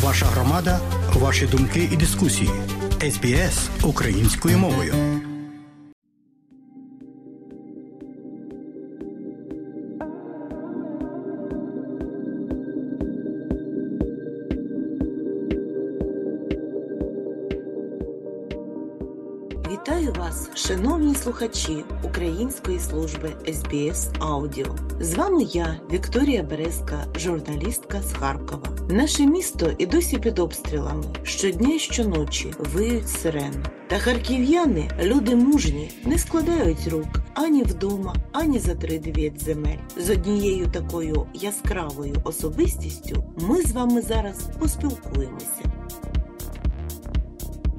Ваша громада, ваші думки і дискусії. СБС українською мовою. Слухачі Української служби СБС Аудіо. З вами я, Вікторія Березка, журналістка з Харкова. Наше місто і досі під обстрілами. Щодня і щоночі виють сирени. Та харків'яни, люди мужні, не складають рук ані вдома, ані за три дев'ять земель. З однією такою яскравою особистістю ми з вами зараз поспілкуємося.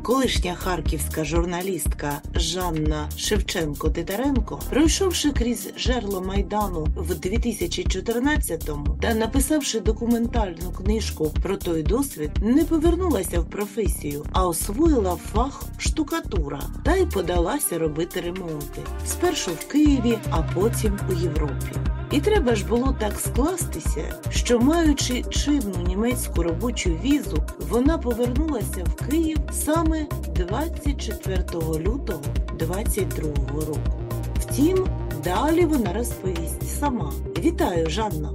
Колишня харківська журналістка Жанна Шевченко-Титаренко, пройшовши крізь жерло майдану в 2014-му та написавши документальну книжку про той досвід, не повернулася в професію, а освоїла фах штукатура та й подалася робити ремонти спершу в Києві, а потім у Європі. І треба ж було так скластися, що маючи чинну німецьку робочу візу, вона повернулася в Київ саме 24 лютого 22 року. Втім, далі вона розповість сама. Вітаю, Жанна!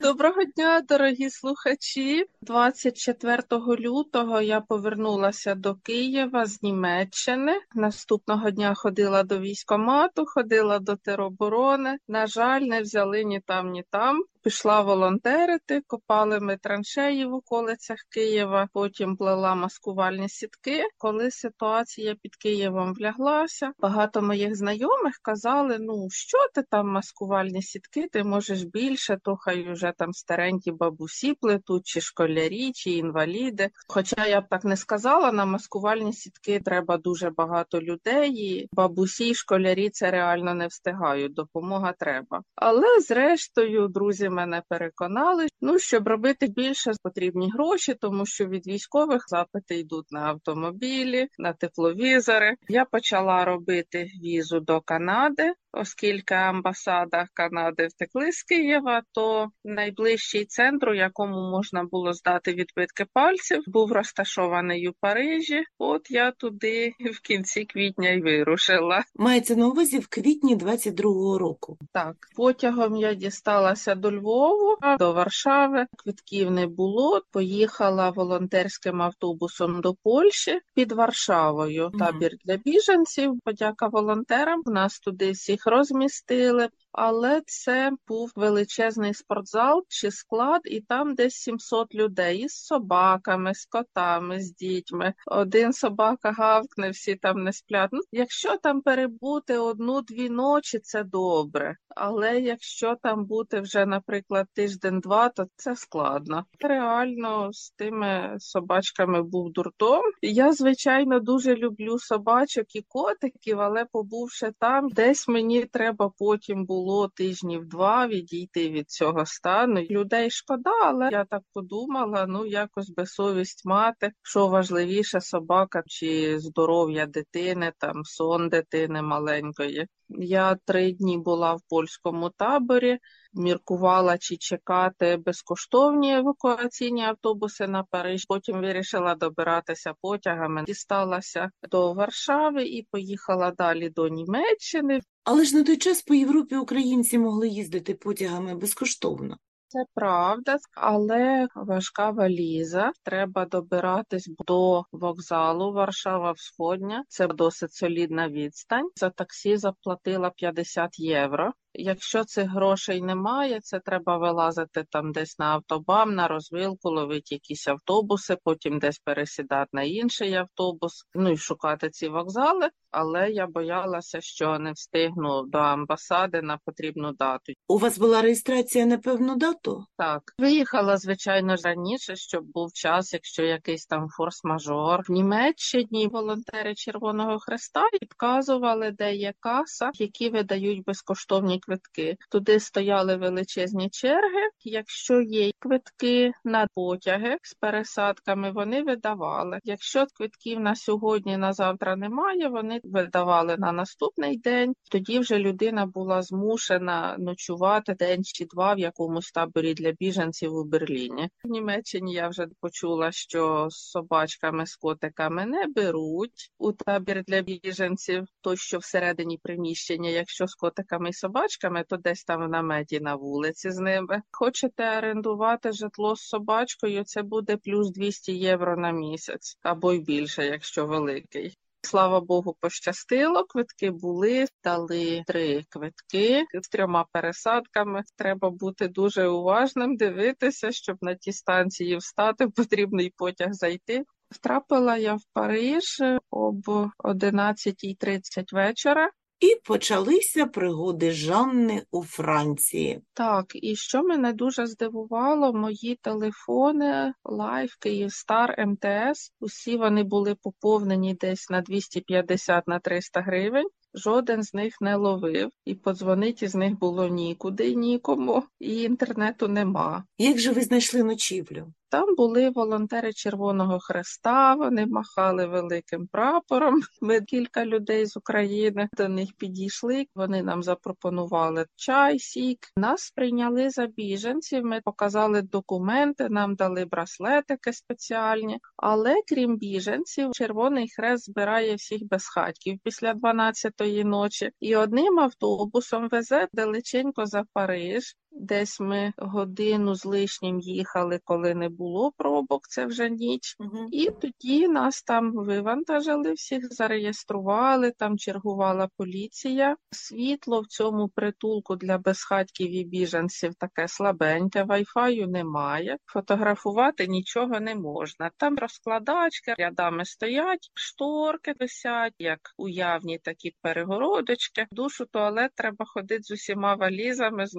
Доброго дня, дорогі слухачі. 24 лютого я повернулася до Києва з Німеччини. Наступного дня ходила до військомату, ходила до тероборони. На жаль, не взяли ні там, ні там. Пішла волонтерити, копали ми траншеї в околицях Києва, потім плела маскувальні сітки. Коли ситуація під Києвом вляглася, багато моїх знайомих казали: ну що ти там маскувальні сітки, ти можеш більше, то хай уже там старенькі бабусі плетуть, чи школярі, чи інваліди. Хоча я б так не сказала, на маскувальні сітки треба дуже багато людей. і Бабусі, і школярі це реально не встигають. Допомога треба. Але зрештою, друзі мене переконали. Ну щоб робити більше, потрібні гроші, тому що від військових запити йдуть на автомобілі, на тепловізори. Я почала робити візу до Канади. Оскільки амбасада Канади втекли з Києва, то найближчий центр, у якому можна було здати відбитки пальців, був розташований у Парижі. От я туди в кінці квітня й вирушила. Мається на увазі в квітні 22-го року. Так, потягом я дісталася до Львову, до Варшави. Квитків не було. Поїхала волонтерським автобусом до Польщі під Варшавою. Табір для біженців. Подяка волонтерам. Нас туди всіх розмістили, але це був величезний спортзал чи склад, і там десь 700 людей із собаками, з котами, з дітьми. Один собака гавкне, всі там не сплять. Ну, якщо там перебути одну-дві ночі, це добре. Але якщо там бути вже, наприклад, тиждень-два, то це складно. Реально з тими собачками був дурдом. Я, звичайно, дуже люблю собачок і котиків, але побувши там, десь мені треба потім було тижнів два відійти від цього стану. Людей шкода, але я так подумала: ну якось би совість мати, що важливіше собака чи здоров'я дитини, там сон дитини маленької. Я три дні була в польському таборі, міркувала чи чекати безкоштовні евакуаційні автобуси на Париж. Потім вирішила добиратися потягами. Дісталася до Варшави і поїхала далі до Німеччини. Але ж на той час по Європі українці могли їздити потягами безкоштовно. Це правда, але важка валіза. Треба добиратись до вокзалу Варшава Всходня. Це досить солідна відстань. За таксі заплатила 50 євро. Якщо цих грошей немає, це треба вилазити там десь на автобам, на розвилку, ловити якісь автобуси, потім десь пересідати на інший автобус, ну і шукати ці вокзали. Але я боялася, що не встигну до амбасади на потрібну дату. У вас була реєстрація на певну дату? Так, виїхала звичайно раніше, щоб був час, якщо якийсь там форс-мажор. В Німеччині волонтери Червоного Хреста підказували, де є каса, які видають безкоштовні квитки. Туди стояли величезні черги. Якщо є квитки на потяги з пересадками, вони видавали. Якщо квитків на сьогодні, на завтра немає, вони видавали на наступний день. Тоді вже людина була змушена ночувати день чи два в якомусь таборі для біженців у Берліні. В Німеччині я вже почула, що з собачками, з котиками не беруть у табір для біженців, то що всередині приміщення. Якщо з котиками і собачками, то десь там в наметі на вулиці з ними. Хочете орендувати житло з собачкою? Це буде плюс 200 євро на місяць або й більше, якщо великий. Слава Богу, пощастило. Квитки були, дали три квитки з трьома пересадками. Треба бути дуже уважним, дивитися, щоб на ті станції встати, потрібний потяг зайти. Втрапила я в Париж об 11.30 вечора. І почалися пригоди Жанни у Франції. Так, і що мене дуже здивувало, мої телефони Life, Київстар, МТС, усі вони були поповнені десь на 250 на 300 гривень. Жоден з них не ловив, і подзвонити з них було нікуди, нікому, і інтернету нема. Як же ви знайшли ночівлю? Там були волонтери Червоного Хреста, вони махали великим прапором. Ми кілька людей з України до них підійшли. Вони нам запропонували чай, сік. Нас прийняли за біженців. Ми показали документи, нам дали браслетики спеціальні. Але крім біженців, Червоний Хрест збирає всіх безхатьків після 12-ї ночі, і одним автобусом везе далеченько за Париж. Десь ми годину з лишнім їхали, коли не було пробок, це вже ніч. Угу. І тоді нас там вивантажили, всіх зареєстрували, там чергувала поліція. Світло в цьому притулку для безхатьків і біженців таке слабеньке, вайфаю немає, фотографувати нічого не можна. Там розкладачки, рядами стоять, шторки висять, як уявні такі перегородочки. Душу туалет треба ходити з усіма валізами, з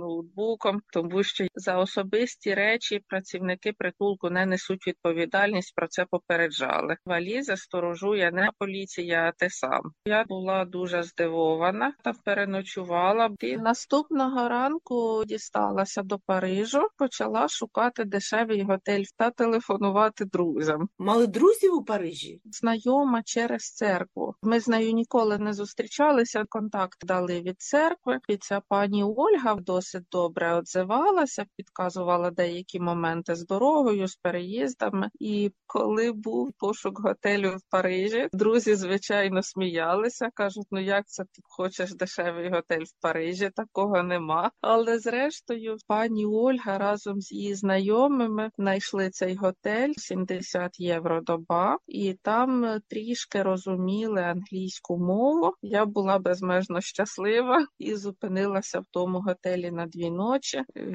ноутбуком, тому що за особисті речі працівники притулку не несуть відповідальність. Про це попереджали. Валізи сторожує не поліція, а ти сам. Я була дуже здивована та переночувала. І наступного ранку дісталася до Парижу, почала шукати дешевий готель та телефонувати друзям. Мали друзів у Парижі? Знайома через церкву. Ми з нею ніколи не зустрічалися. Контакт дали від церкви. І ця пані Ольга досить добре отзивалася, підказувала деякі моменти з дорогою, з переїздами. І коли був пошук готелю в Парижі, друзі звичайно сміялися. кажуть: ну як це ти хочеш дешевий готель в Парижі? Такого нема. Але зрештою, пані Ольга разом з її знайомими знайшли цей готель 70 євро доба, і там трішки розуміли англійську мову. Я була безмежно щаслива і зупинилася в тому готелі на дві ночі,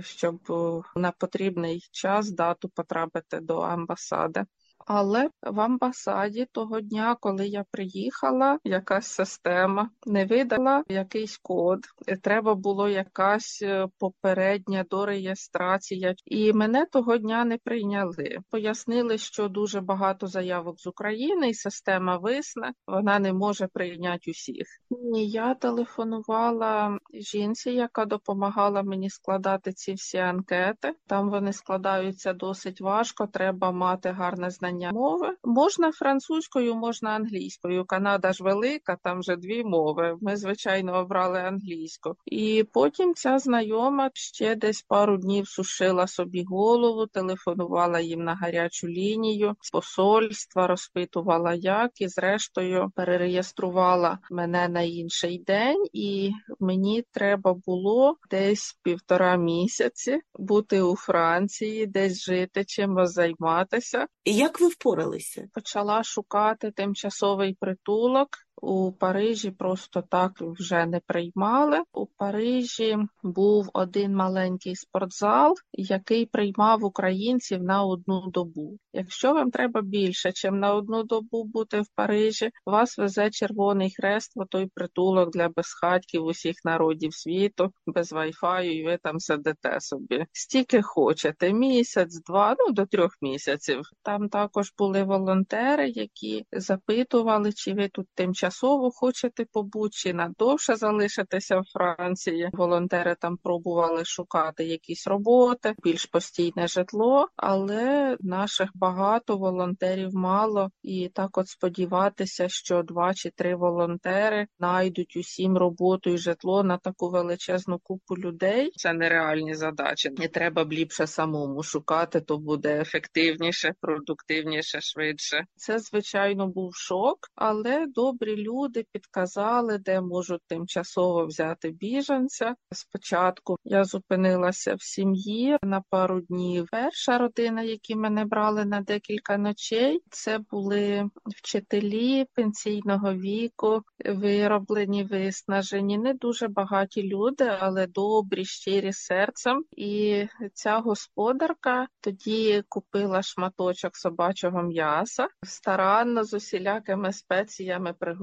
щоб на потрібний час дату потрапити до амбасади. Але в амбасаді того дня, коли я приїхала, якась система не видала якийсь код. Треба було якась попередня дореєстрація, і мене того дня не прийняли. Пояснили, що дуже багато заявок з України, і система висне, вона не може прийняти усіх. Ні, я телефонувала жінці, яка допомагала мені складати ці всі анкети. Там вони складаються досить важко. Треба мати гарне знання мови. Можна французькою, можна англійською. Канада ж велика, там вже дві мови. Ми, звичайно, обрали англійську. І потім ця знайома ще десь пару днів сушила собі голову, телефонувала їм на гарячу лінію з посольства, розпитувала, як і зрештою перереєструвала мене на інший день, і мені треба було десь півтора місяці бути у Франції, десь жити, чимось займатися. І ви впоралися? Почала шукати тимчасовий притулок. У Парижі просто так вже не приймали. У Парижі був один маленький спортзал, який приймав українців на одну добу. Якщо вам треба більше, ніж на одну добу бути в Парижі, вас везе Червоний Хрест в той притулок для безхатьків усіх народів світу, без вайфаю, і ви там сидите собі. Стільки хочете, місяць, два, ну до трьох місяців. Там також були волонтери, які запитували, чи ви тут тимчасово тимчасово хочете побути чи надовше залишитися в Франції. Волонтери там пробували шукати якісь роботи, більш постійне житло, але наших багато волонтерів мало, і так от сподіватися, що два чи три волонтери знайдуть усім роботу і житло на таку величезну купу людей. Це нереальні задачі. І треба б ліпше самому шукати, то буде ефективніше, продуктивніше, швидше. Це звичайно був шок, але добрі люди підказали, де можуть тимчасово взяти біженця. Спочатку я зупинилася в сім'ї на пару днів. Перша родина, які мене брали на декілька ночей, це були вчителі пенсійного віку, вироблені, виснажені, не дуже багаті люди, але добрі, щирі серцем. І ця господарка тоді купила шматочок собачого м'яса, старанно з усілякими спеціями приготувала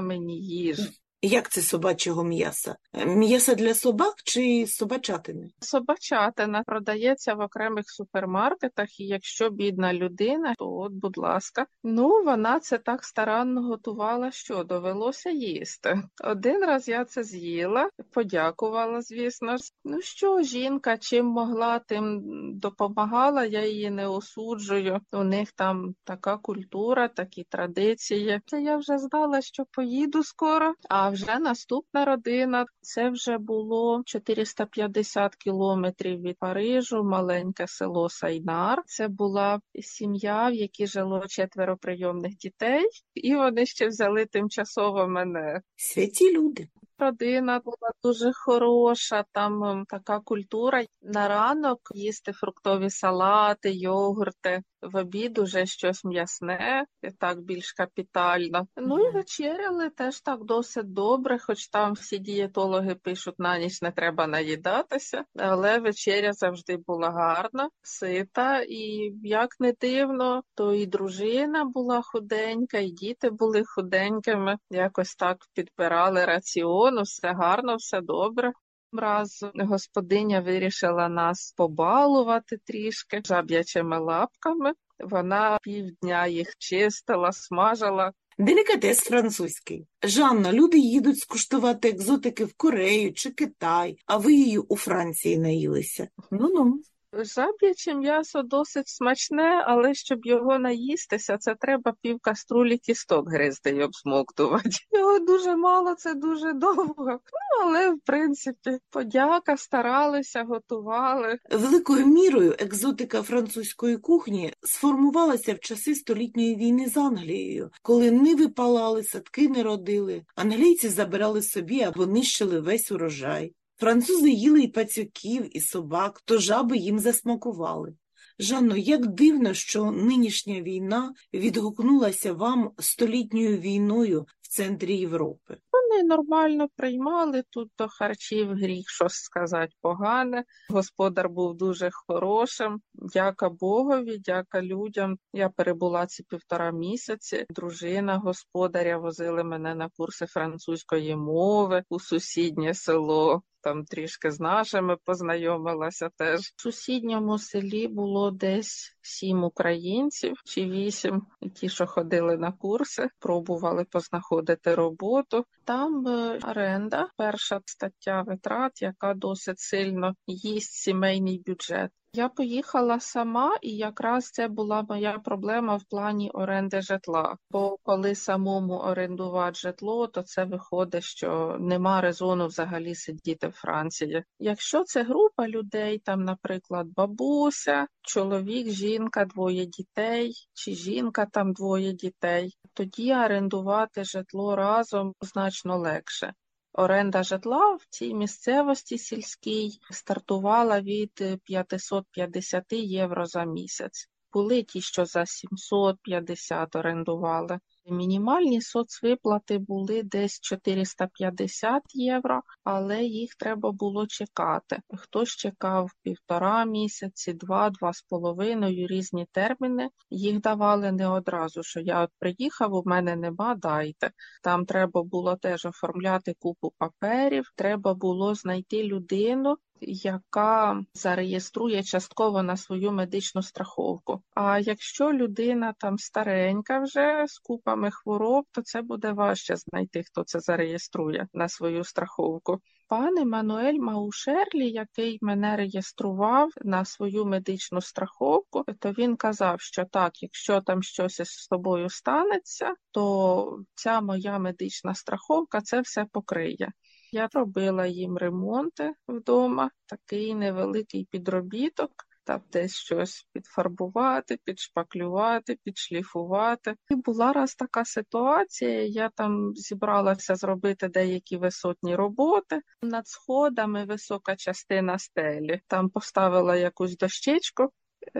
мені їжу. Як це собачого м'яса? Е, М'ясо для собак чи собачатини? Собачатина продається в окремих супермаркетах, і якщо бідна людина, то от, будь ласка. Ну, вона це так старанно готувала, що довелося їсти. Один раз я це з'їла, подякувала, звісно. Ну що, жінка чим могла, тим допомагала, я її не осуджую. У них там така культура, такі традиції. Це я вже знала, що поїду скоро. А вже наступна родина це вже було 450 кілометрів від Парижу, маленьке село Сайнар. Це була сім'я, в якій жило четверо прийомних дітей, і вони ще взяли тимчасово мене. Святі люди. Родина була дуже хороша, там ем, така культура. На ранок їсти фруктові салати, йогурти, в обід уже щось м'ясне, і так більш капітально. Ну і вечеряли теж так досить добре, хоч там всі дієтологи пишуть, на ніч не треба наїдатися, але вечеря завжди була гарна, сита, і як не дивно, то і дружина була худенька, і діти були худенькими. Якось так підбирали раціон, все гарно, все добре. Раз господиня вирішила нас побалувати трішки жаб'ячими лапками. Вона півдня їх чистила, смажила. Делікатес французький. Жанна, люди їдуть скуштувати екзотики в Корею чи Китай, а ви її у Франції наїлися. Ну-ну. Жаб'яче м'ясо досить смачне, але щоб його наїстися, це треба пів каструлі кісток гризти обсмоктувати. Його дуже мало, це дуже довго. Ну, але в принципі, подяка, старалися, готували. Великою мірою екзотика французької кухні сформувалася в часи столітньої війни з Англією, коли ниви палали, садки не родили, англійці забирали собі або нищили весь урожай. Французи їли і пацюків, і собак, то жаби їм засмакували. Жанно, як дивно, що нинішня війна відгукнулася вам столітньою війною в центрі Європи. Вони нормально приймали тут до харчів гріх, щось сказати погане. Господар був дуже хорошим. Дяка Богові, дяка людям. Я перебула ці півтора місяці. Дружина господаря возили мене на курси французької мови у сусіднє село. Там трішки з нашими познайомилася теж. В сусідньому селі було десь сім українців чи вісім, ті, що ходили на курси, пробували познаходити роботу. Там е, оренда, перша стаття витрат, яка досить сильно їсть сімейний бюджет. Я поїхала сама, і якраз це була моя проблема в плані оренди житла. Бо коли самому орендувати житло, то це виходить, що нема резону взагалі сидіти в Франції. Якщо це група людей, там, наприклад, бабуся, чоловік, жінка, двоє дітей, чи жінка там двоє дітей, тоді орендувати житло разом значно легше. Оренда житла в цій місцевості сільській стартувала від 550 євро за місяць. Були ті, що за 750 орендували. Мінімальні соцвиплати були десь 450 євро, але їх треба було чекати. Хтось чекав півтора місяці, два, два з половиною, різні терміни. Їх давали не одразу, що я от приїхав, у мене нема, дайте. Там треба було теж оформляти купу паперів, треба було знайти людину, яка зареєструє частково на свою медичну страховку. А якщо людина там старенька вже з купами хвороб, то це буде важче знайти, хто це зареєструє на свою страховку. Пан Еммануель Маушерлі, який мене реєстрував на свою медичну страховку, то він казав, що так, якщо там щось з тобою станеться, то ця моя медична страховка це все покриє. Я робила їм ремонти вдома, такий невеликий підробіток. Там десь щось підфарбувати, підшпаклювати, підшліфувати. І була раз така ситуація. Я там зібралася зробити деякі висотні роботи. Над сходами висока частина стелі. Там поставила якусь дощечку.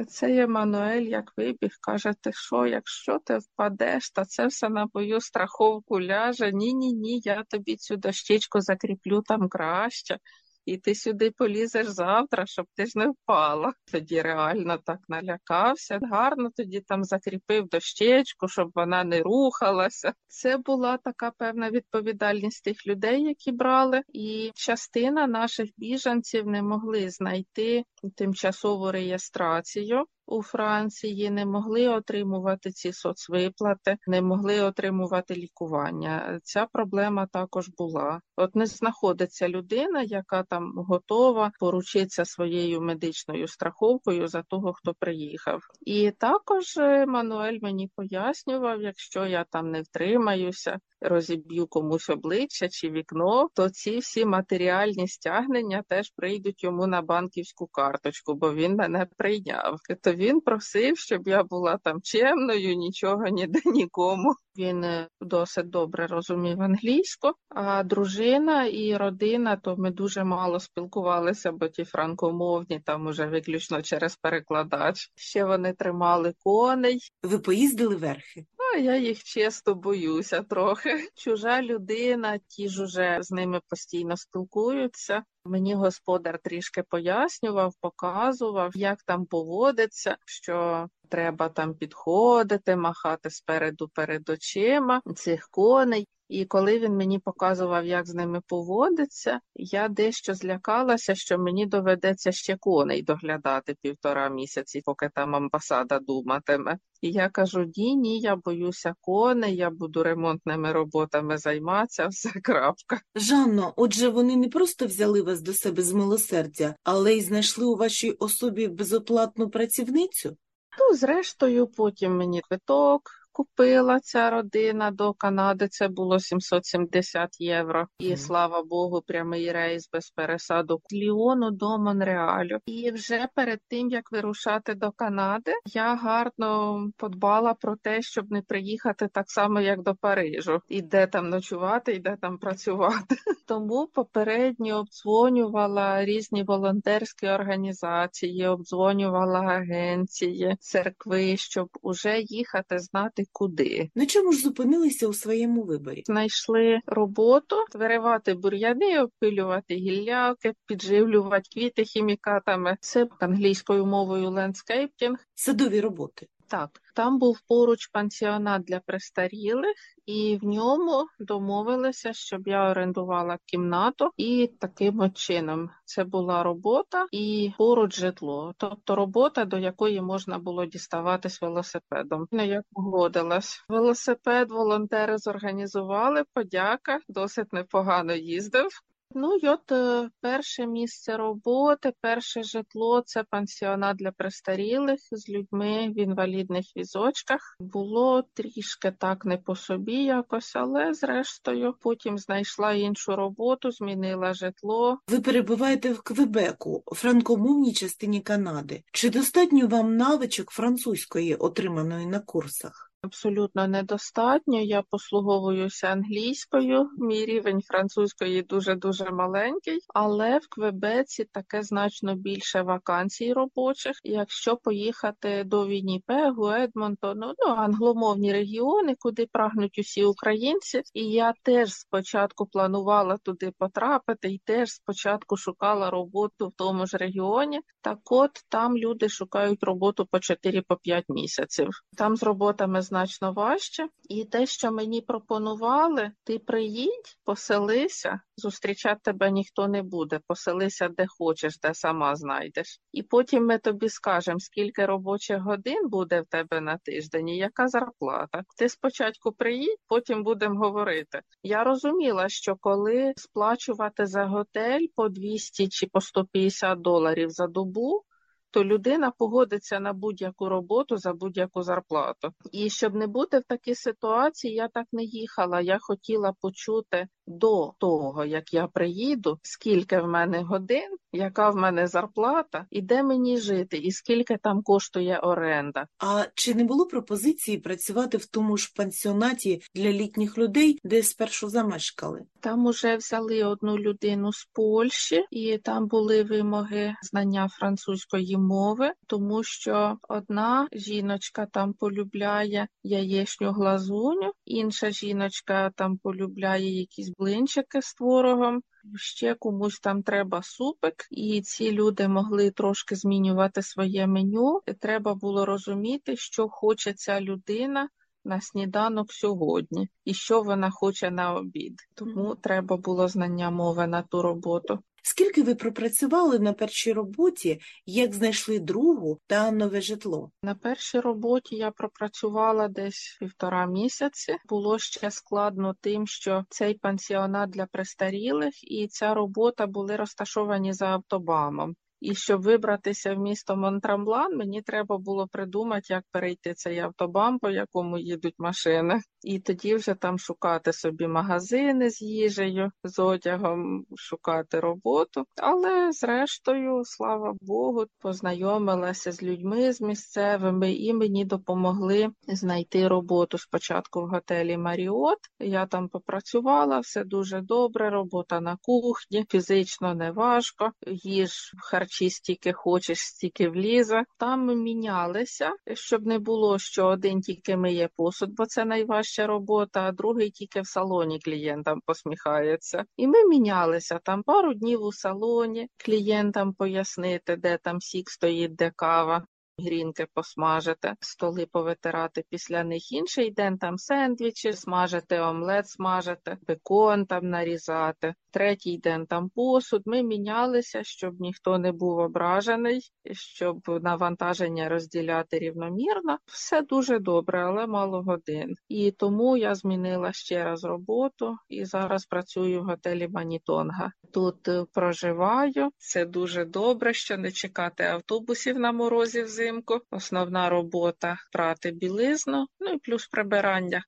Цей Еммануель як вибіг, каже, ти що, якщо ти впадеш, та це все на мою страховку ляже. Ні-ні ні, я тобі цю дощечку закріплю там краще і ти сюди полізеш завтра, щоб ти ж не впала. Тоді реально так налякався. Гарно тоді там закріпив дощечку, щоб вона не рухалася. Це була така певна відповідальність тих людей, які брали, і частина наших біженців не могли знайти тимчасову реєстрацію у Франції не могли отримувати ці соцвиплати, не могли отримувати лікування. Ця проблема також була. От не знаходиться людина, яка там готова поручитися своєю медичною страховкою за того, хто приїхав. І також е, Мануель мені пояснював, якщо я там не втримаюся, розіб'ю комусь обличчя чи вікно, то ці всі матеріальні стягнення теж прийдуть йому на банківську карточку, бо він мене прийняв. То він просив, щоб я була там чемною, нічого ніде нікому. Він е, досить добре розумів англійську, а дружина і родина, то ми дуже мало спілкувалися, бо ті франкомовні там уже виключно через перекладач. Ще вони тримали коней. Ви поїздили верхи? Я їх чесно боюся трохи. Чужа людина, ті ж уже з ними постійно спілкуються. Мені господар трішки пояснював, показував, як там поводиться, що треба там підходити, махати спереду перед очима цих коней. І коли він мені показував, як з ними поводиться, я дещо злякалася, що мені доведеться ще коней доглядати півтора місяці, поки там амбасада думатиме. І я кажу: ні, ні, я боюся коней, я буду ремонтними роботами займатися, все крапка. Жанно, отже, вони не просто взяли вас до себе з милосердя, але й знайшли у вашій особі безоплатну працівницю? Ну, зрештою, потім мені квиток купила ця родина до Канади. Це було 770 євро. І слава Богу, прямий рейс без пересаду з Ліону до Монреалю. І вже перед тим як вирушати до Канади, я гарно подбала про те, щоб не приїхати так само, як до Парижу, і де там ночувати, і де там працювати. Тому попередньо обдзвонювала різні волонтерські організації, обдзвонювала агенції, церкви, щоб уже їхати, знати куди. На чому ж зупинилися у своєму виборі? Знайшли роботу, виривати бур'яни, опилювати гілляки, підживлювати квіти хімікатами. Це англійською мовою лендскейпінг. Садові роботи. Так, там був поруч пансіонат для престарілих, і в ньому домовилися, щоб я орендувала кімнату, і таким чином це була робота і поруч житло, тобто робота, до якої можна було діставатись велосипедом. Ну, Я погодилась. Велосипед волонтери зорганізували. Подяка, досить непогано їздив. Ну, і от е, перше місце роботи, перше житло це пансіонат для престарілих з людьми в інвалідних візочках. Було трішки так не по собі якось, але зрештою потім знайшла іншу роботу, змінила житло. Ви перебуваєте в Квебеку, франкомовній частині Канади. Чи достатньо вам навичок французької, отриманої на курсах? Абсолютно недостатньо. Я послуговуюся англійською. Мій рівень французької дуже-дуже маленький, але в Квебеці таке значно більше вакансій робочих. Якщо поїхати до Вінніпегу, Едмонтону, ну англомовні регіони, куди прагнуть усі українці, і я теж спочатку планувала туди потрапити, і теж спочатку шукала роботу в тому ж регіоні. Так от там люди шукають роботу по 4-5 місяців. Там з роботами значно важче. І те, що мені пропонували, ти приїдь, поселися, зустрічати тебе ніхто не буде. Поселися де хочеш, де сама знайдеш. І потім ми тобі скажемо, скільки робочих годин буде в тебе на тиждень і яка зарплата. Ти спочатку приїдь, потім будемо говорити. Я розуміла, що коли сплачувати за готель по 200 чи по 150 доларів за добу, то людина погодиться на будь-яку роботу за будь-яку зарплату. І щоб не бути в такій ситуації, я так не їхала. Я хотіла почути до того, як я приїду, скільки в мене годин, яка в мене зарплата, і де мені жити, і скільки там коштує оренда. А чи не було пропозиції працювати в тому ж пансіонаті для літніх людей, де спершу замешкали? Там уже взяли одну людину з Польщі, і там були вимоги знання французької мови, тому що одна жіночка там полюбляє яєчню глазуню, інша жіночка там полюбляє якісь блинчики з творогом. Ще комусь там треба супик, і ці люди могли трошки змінювати своє меню. І треба було розуміти, що хоче ця людина на сніданок сьогодні, і що вона хоче на обід. Тому треба було знання мови на ту роботу. Скільки ви пропрацювали на першій роботі, як знайшли другу та нове житло? На першій роботі я пропрацювала десь півтора місяці. Було ще складно тим, що цей пансіонат для престарілих і ця робота були розташовані за автобамом. І щоб вибратися в місто Монтрамблан, мені треба було придумати, як перейти цей автобам, по якому їдуть машини, і тоді вже там шукати собі магазини з їжею, з одягом, шукати роботу. Але зрештою, слава Богу, познайомилася з людьми з місцевими і мені допомогли знайти роботу спочатку в готелі Маріот. Я там попрацювала, все дуже добре. Робота на кухні, фізично не важко, їж харчі стільки хочеш, стільки влізе. Там мінялися, щоб не було, що один тільки миє посуд, бо це найважча робота, а другий тільки в салоні клієнтам посміхається. І ми мінялися там пару днів у салоні, клієнтам пояснити, де там сік стоїть, де кава. Грінки посмажити, столи повитирати після них інший день там сендвічі, смажити, омлет смажити, бекон там нарізати. Третій день там посуд. Ми мінялися, щоб ніхто не був ображений, щоб навантаження розділяти рівномірно. Все дуже добре, але мало годин. І тому я змінила ще раз роботу і зараз працюю в готелі Манітонга. Тут е, проживаю. Це дуже добре, що не чекати автобусів на морозі взимку. Основна робота прати білизну, ну і плюс прибирання.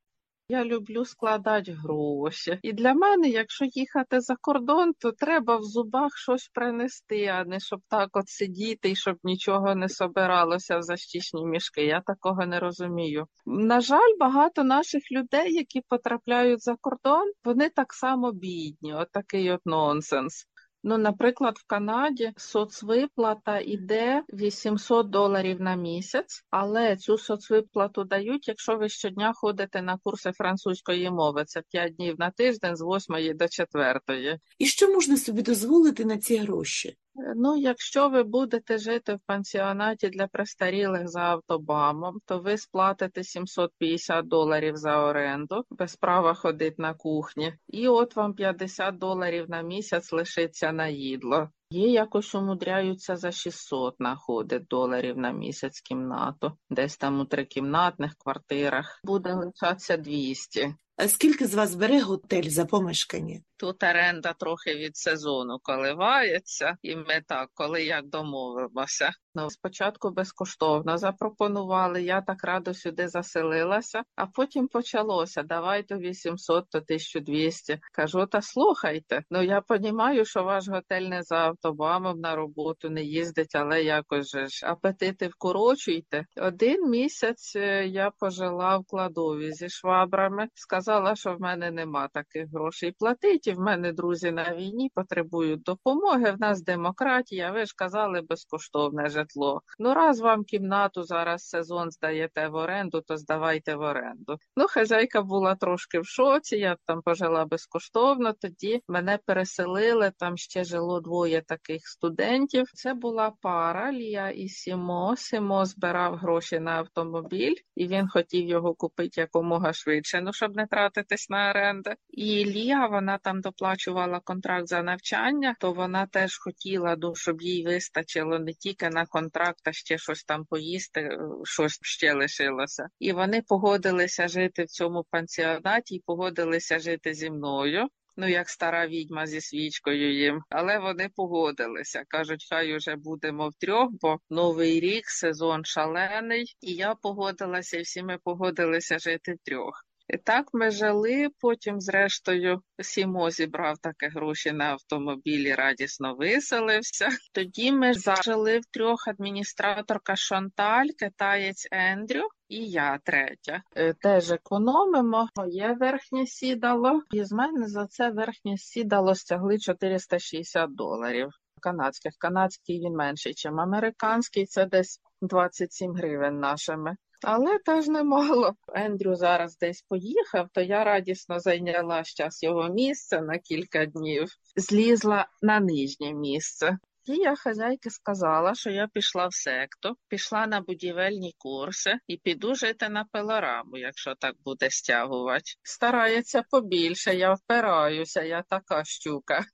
Я люблю складати гроші. І для мене, якщо їхати за кордон, то треба в зубах щось принести, а не щоб так от сидіти і щоб нічого не собиралося в защічні мішки. Я такого не розумію. На жаль, багато наших людей, які потрапляють за кордон, вони так само бідні. От такий от нонсенс. Ну, наприклад, в Канаді соцвиплата йде 800 доларів на місяць, але цю соцвиплату дають, якщо ви щодня ходите на курси французької мови. Це 5 днів на тиждень з 8 до 4. І що можна собі дозволити на ці гроші? Ну, якщо ви будете жити в пансіонаті для престарілих за автобамом, то ви сплатите 750 доларів за оренду, без права ходити на кухні, і от вам 50 доларів на місяць лишиться на їдло. Є якось умудряються за 600 знаходити доларів на місяць кімнату, десь там у трикімнатних квартирах буде лишатися 200. Скільки з вас бере готель за помешкання? Тут оренда трохи від сезону коливається, і ми так, коли як домовимося. Ну, спочатку безкоштовно запропонували, я так радо сюди заселилася, а потім почалося, давай то 800, то 1200. Кажу, та слухайте, ну я розумію, що ваш готель не за автобамом на роботу не їздить, але якось же ж апетити вкорочуйте. Один місяць е, я пожила в кладові зі швабрами, сказала, сказала, що в мене нема таких грошей платити. В мене друзі на війні потребують допомоги. В нас демократія. Ви ж казали безкоштовне житло. Ну раз вам кімнату зараз сезон здаєте в оренду, то здавайте в оренду. Ну, хазяйка була трошки в шоці. Я там пожила безкоштовно. Тоді мене переселили. Там ще жило двоє таких студентів. Це була пара Лія і Сімо. Сімо збирав гроші на автомобіль, і він хотів його купити якомога швидше, ну щоб не тратитись на оренди. І Лія вона там доплачувала контракт за навчання, то вона теж хотіла, ну, щоб їй вистачило не тільки на контракт, а ще щось там поїсти, е, щось ще лишилося. І вони погодилися жити в цьому пансіонаті і погодилися жити зі мною. Ну, як стара відьма зі свічкою їм, але вони погодилися. кажуть, хай уже будемо втрьох, бо новий рік, сезон шалений, і я погодилася, і всі ми погодилися жити втрьох. І так ми жили. Потім, зрештою, Сімо зібрав таке гроші на автомобілі, радісно виселився. Тоді ми зажили втрьох адміністраторка Шанталь, китаєць Ендрю. І я третя. Е, Теж економимо. Моє верхнє сідало, і з мене за це верхнє сідало стягли 460 доларів. Канадських. Канадський він менший, ніж американський. Це десь 27 гривень нашими. Але теж немало. Ендрю зараз десь поїхав, то я радісно зайняла щас його місце на кілька днів, злізла на нижнє місце. І я хазяйки сказала, що я пішла в секту, пішла на будівельні курси і піду жити на пилораму, якщо так буде стягувати. Старається побільше, я впираюся, я така щука.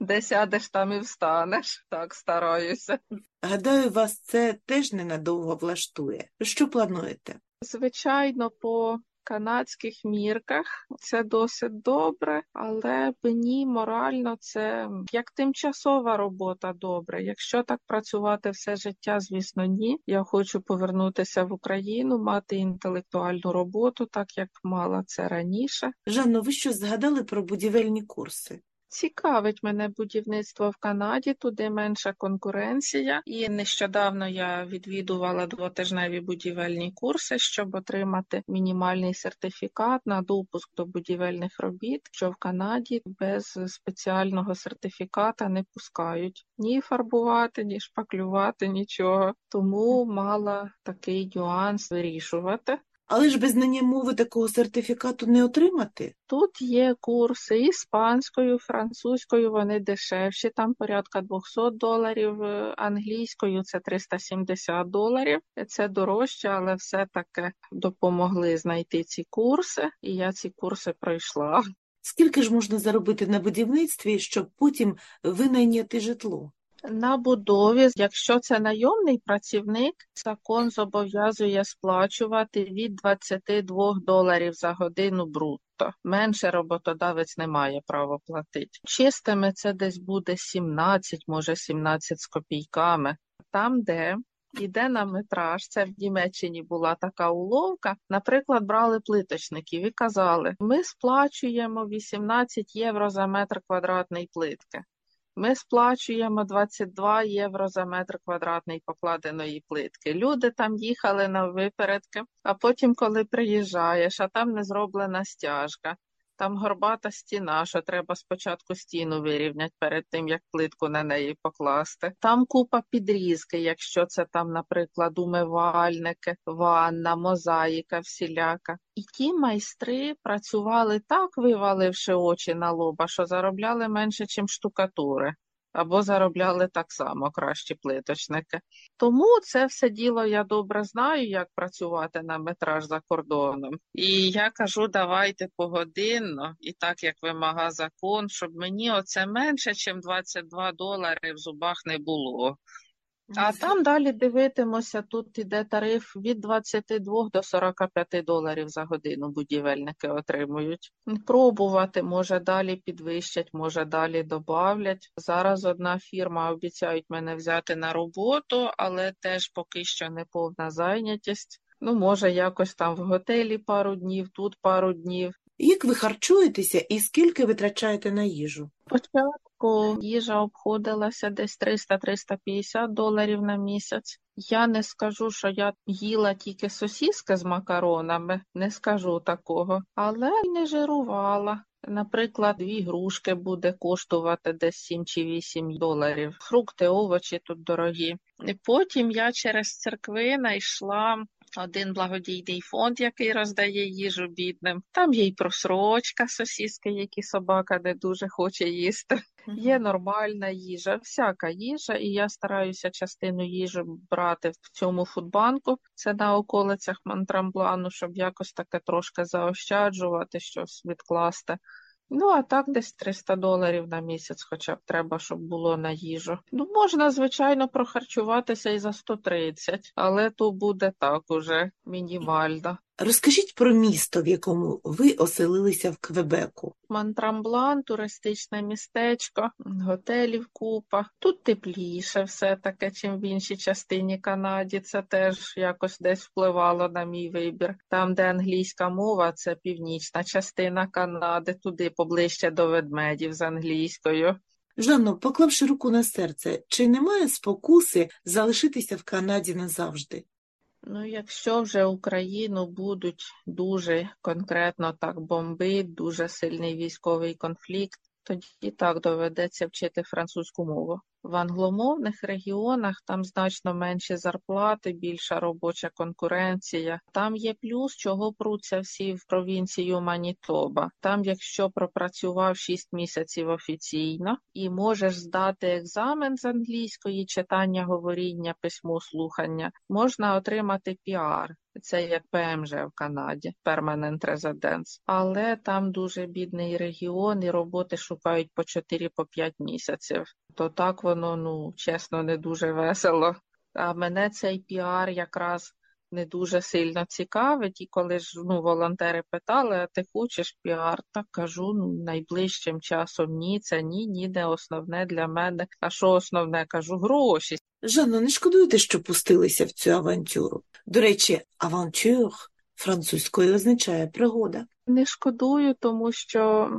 Де сядеш, там і встанеш. Так стараюся. Гадаю, вас це теж ненадовго влаштує. Що плануєте? Звичайно, по канадських мірках це досить добре, але мені морально це як тимчасова робота добре. Якщо так працювати все життя, звісно, ні. Я хочу повернутися в Україну, мати інтелектуальну роботу, так як мала це раніше. Жанно, ви що згадали про будівельні курси? Цікавить мене будівництво в Канаді, туди менша конкуренція. І нещодавно я відвідувала двотижневі будівельні курси, щоб отримати мінімальний сертифікат на допуск до будівельних робіт, що в Канаді без спеціального сертифіката не пускають ні фарбувати, ні шпаклювати, нічого. Тому мала такий нюанс вирішувати. Але ж без знання мови такого сертифікату не отримати. Тут є курси іспанською, французькою, вони дешевші, там порядка 200 доларів, е, англійською це 370 доларів. Це дорожче, але все-таки допомогли знайти ці курси, і я ці курси пройшла. Скільки ж можна заробити на будівництві, щоб потім винайняти житло? На будові, якщо це найомний працівник, закон зобов'язує сплачувати від 22 доларів за годину брутто. Менше роботодавець не має права платити. Чистими це десь буде 17, може 17 з копійками. Там, де йде на метраж, це в Німеччині була така уловка. Наприклад, брали плиточників і казали, ми сплачуємо 18 євро за метр квадратний плитки. Ми сплачуємо 22 євро за метр квадратний покладеної плитки. Люди там їхали на випередки, а потім, коли приїжджаєш, а там не зроблена стяжка, там горбата стіна, що треба спочатку стіну вирівняти перед тим, як плитку на неї покласти. Там купа підрізки, якщо це там, наприклад, умивальники, ванна, мозаїка всіляка. І ті майстри працювали так, виваливши очі на лоба, що заробляли менше, ніж штукатури. Або заробляли так само кращі плиточники. Тому це все діло я добре знаю, як працювати на метраж за кордоном. І я кажу, давайте погодинно, і так як вимага закон, щоб мені оце менше, ніж 22 долари в зубах не було. А там далі дивитимося, тут іде тариф від 22 до 45 доларів за годину будівельники отримують. Пробувати, може далі підвищать, може далі добавлять. Зараз одна фірма обіцяють мене взяти на роботу, але теж поки що не повна зайнятість. Ну, може, якось там в готелі пару днів, тут пару днів. Як ви харчуєтеся і скільки витрачаєте на їжу? Спочатку їжа обходилася десь 300-350 доларів на місяць. Я не скажу, що я їла тільки сосіски з макаронами, не скажу такого, але й не жирувала. Наприклад, дві грушки буде коштувати десь 7 чи 8 доларів. Фрукти, овочі тут дорогі. І потім я через церкви знайшла один благодійний фонд, який роздає їжу бідним. Там є й просрочка, сосіски, які собака не дуже хоче їсти. Є нормальна їжа, всяка їжа, і я стараюся частину їжі брати в цьому фудбанку. Це на околицях Монтрамблану, щоб якось таке трошки заощаджувати, щось відкласти. Ну, а так десь 300 доларів на місяць, хоча б треба, щоб було на їжу. Ну, можна, звичайно, прохарчуватися і за 130, але то буде так уже мінімально. Розкажіть про місто, в якому ви оселилися в Квебеку. Монтрамблан, туристичне містечко, готелів купа. Тут тепліше все таке, чим в іншій частині Канаді. Це теж якось десь впливало на мій вибір. Там, де англійська мова, це північна частина Канади, туди поближче до ведмедів з англійською. Жанно, поклавши руку на серце, чи немає спокуси залишитися в Канаді назавжди? Ну, якщо вже Україну будуть дуже конкретно так бомбити, дуже сильний військовий конфлікт, тоді так доведеться вчити французьку мову. В англомовних регіонах там значно менші зарплати, більша робоча конкуренція. Там є плюс, чого пруться всі в провінцію Манітоба. Там, якщо пропрацював 6 місяців офіційно і можеш здати екзамен з англійської, читання, говоріння, письмо, слухання, можна отримати піар. Це як ПМЖ в Канаді, Permanent Residence. Але там дуже бідний регіон і роботи шукають по 4-5 місяців. То так воно, ну, чесно, не дуже весело. А мене цей піар якраз не дуже сильно цікавить. І коли ж ну, волонтери питали, а ти хочеш піар? Так кажу, ну, найближчим часом ні, це ні, ні, не основне для мене. А що основне? Кажу, гроші. Жанно, не шкодуєте, що пустилися в цю авантюру? До речі, авантюр французькою означає пригода. Не шкодую, тому що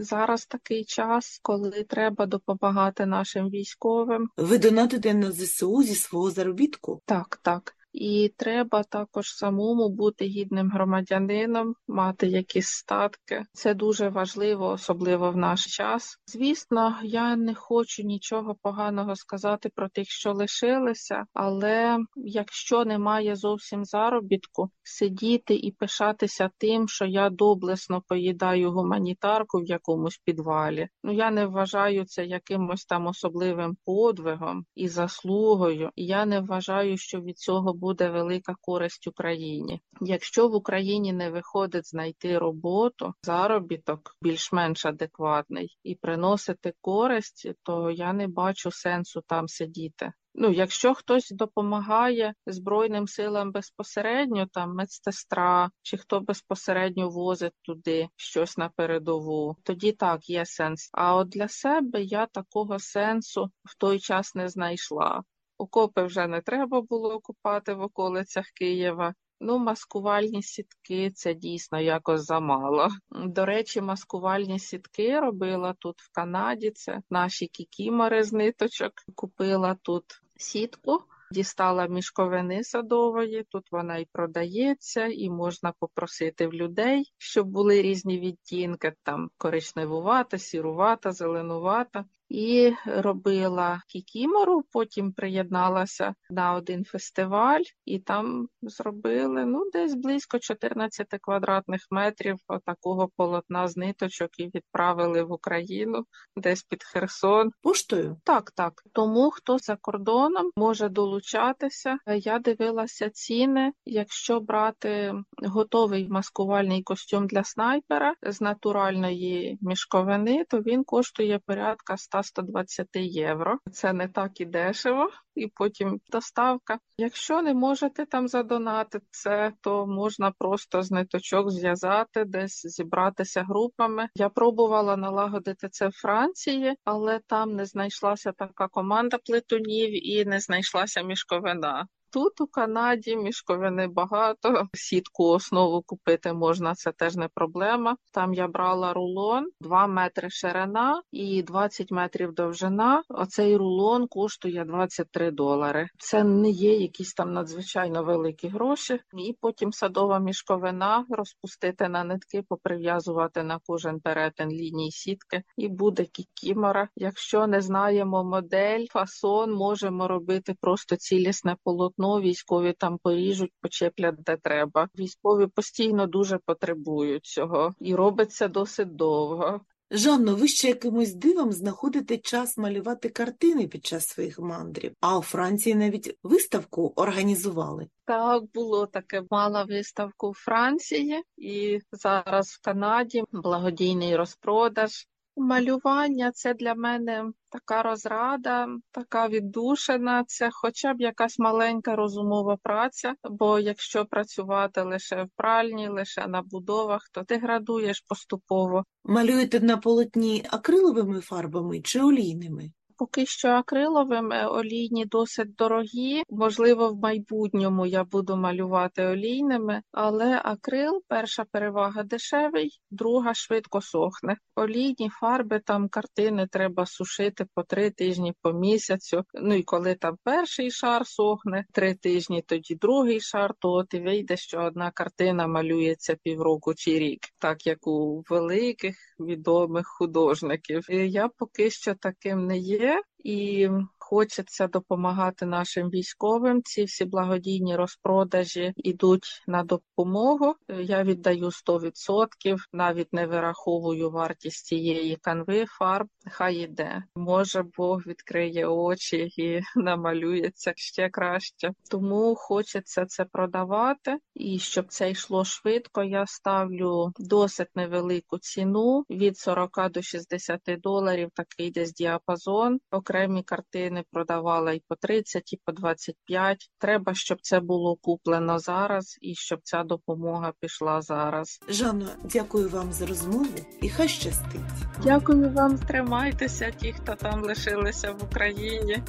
зараз такий час, коли треба допомагати нашим військовим. Ви донатите на ЗСУ зі свого заробітку? Так, так. І треба також самому бути гідним громадянином, мати якісь статки. Це дуже важливо, особливо в наш час. Звісно, я не хочу нічого поганого сказати про тих, що лишилися, але якщо немає зовсім заробітку, сидіти і пишатися тим, що я доблесно поїдаю гуманітарку в якомусь підвалі. Ну я не вважаю це якимось там особливим подвигом і заслугою. Я не вважаю, що від цього буде велика користь Україні. Якщо в Україні не виходить знайти роботу, заробіток більш-менш адекватний і приносити користь, то я не бачу сенсу там сидіти. Ну, якщо хтось допомагає Збройним силам безпосередньо, там медсестра, чи хто безпосередньо возить туди щось на передову, тоді так є сенс. А от для себе я такого сенсу в той час не знайшла. Окопи вже не треба було купати в околицях Києва. Ну, маскувальні сітки це дійсно якось замало. До речі, маскувальні сітки робила тут в Канаді. Це наші кікімори з ниточок. Купила тут сітку. Дістала мішковини садової, тут вона і продається, і можна попросити в людей, щоб були різні відтінки, там коричневувата, сірувата, зеленувата. І робила кікімору, потім приєдналася на один фестиваль, і там зробили ну десь близько 14 квадратних метрів такого полотна з ниточок і відправили в Україну, десь під Херсон. Поштою? Так, так. Тому хто за кордоном може долучатися. Я дивилася ціни. Якщо брати готовий маскувальний костюм для снайпера з натуральної мішковини, то він коштує порядка 100-120 євро. Це не так і дешево, і потім доставка. Якщо не можете там задонати це, то можна просто з ниточок зв'язати, десь зібратися групами. Я пробувала налагодити це в Франції, але там не знайшлася така команда плетунів і не знайшлася мішковина. Тут у Канаді мішковини багато. Сітку основу купити можна, це теж не проблема. Там я брала рулон 2 метри ширина і 20 метрів довжина. Оцей рулон коштує 23 долари. Це не є якісь там надзвичайно великі гроші. І потім садова мішковина розпустити на нитки, поприв'язувати на кожен перетин лінії сітки, і буде кікімора. Якщо не знаємо модель, фасон можемо робити просто цілісне полотно. Військові там поріжуть, почеплять де треба. Військові постійно дуже потребують цього, і робиться досить довго. Жанно, ви ще якимось дивом знаходите час малювати картини під час своїх мандрів, а у Франції навіть виставку організували. Так, було таке. Мала виставку у Франції і зараз в Канаді благодійний розпродаж. Малювання це для мене така розрада, така віддушина. Це хоча б якась маленька розумова праця. Бо якщо працювати лише в пральні, лише на будовах, то ти градуєш поступово. Малюєте на полотні акриловими фарбами чи олійними? Поки що акриловими олійні досить дорогі. Можливо, в майбутньому я буду малювати олійними, але акрил перша перевага дешевий, друга швидко сохне. Олійні фарби там картини треба сушити по три тижні по місяцю. Ну і коли там перший шар сохне, три тижні, тоді другий шар, то і вийде, що одна картина малюється півроку чи рік, так як у великих відомих художників. І Я поки що таким не є і хочеться допомагати нашим військовим. Ці всі благодійні розпродажі йдуть на допомогу. Я віддаю 100%, навіть не вираховую вартість цієї канви фарб. Хай іде. Може Бог відкриє очі і намалюється ще краще. Тому хочеться це продавати, і щоб це йшло швидко. Я ставлю досить невелику ціну від 40 до 60 доларів. Такий десь діапазон. Окремі картини продавала і по 30, і по 25. Треба, щоб це було куплено зараз, і щоб ця допомога пішла зараз. Жанно, дякую вам за розмову і хай щастить. Дякую вам, тримайтеся, ті, хто там лишилися в Україні.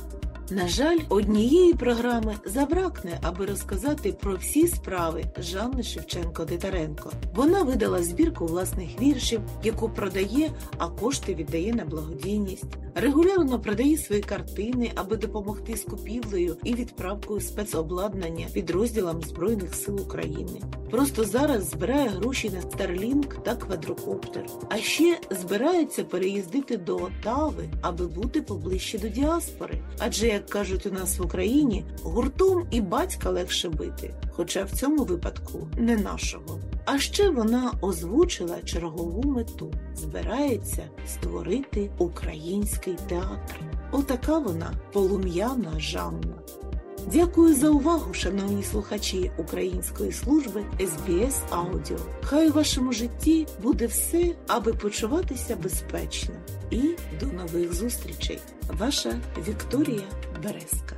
На жаль, однієї програми забракне, аби розказати про всі справи Жанни Шевченко-Титаренко. Вона видала збірку власних віршів, яку продає, а кошти віддає на благодійність. Регулярно продає свої картини, аби допомогти з купівлею і відправкою спецобладнання підрозділам Збройних сил України. Просто зараз збирає гроші на Starlink та квадрокоптер. А ще збирається переїздити до Отави, аби бути поближче до діаспори. Адже, як кажуть у нас в Україні, гуртом і батька легше бити, хоча в цьому випадку не нашого. А ще вона озвучила чергову мету: збирається створити український театр. Отака вона полум'яна Жанна. Дякую за увагу, шановні слухачі Української служби SBS Audio. Хай у вашому житті буде все, аби почуватися безпечно. І до нових зустрічей. Ваша Вікторія Березка.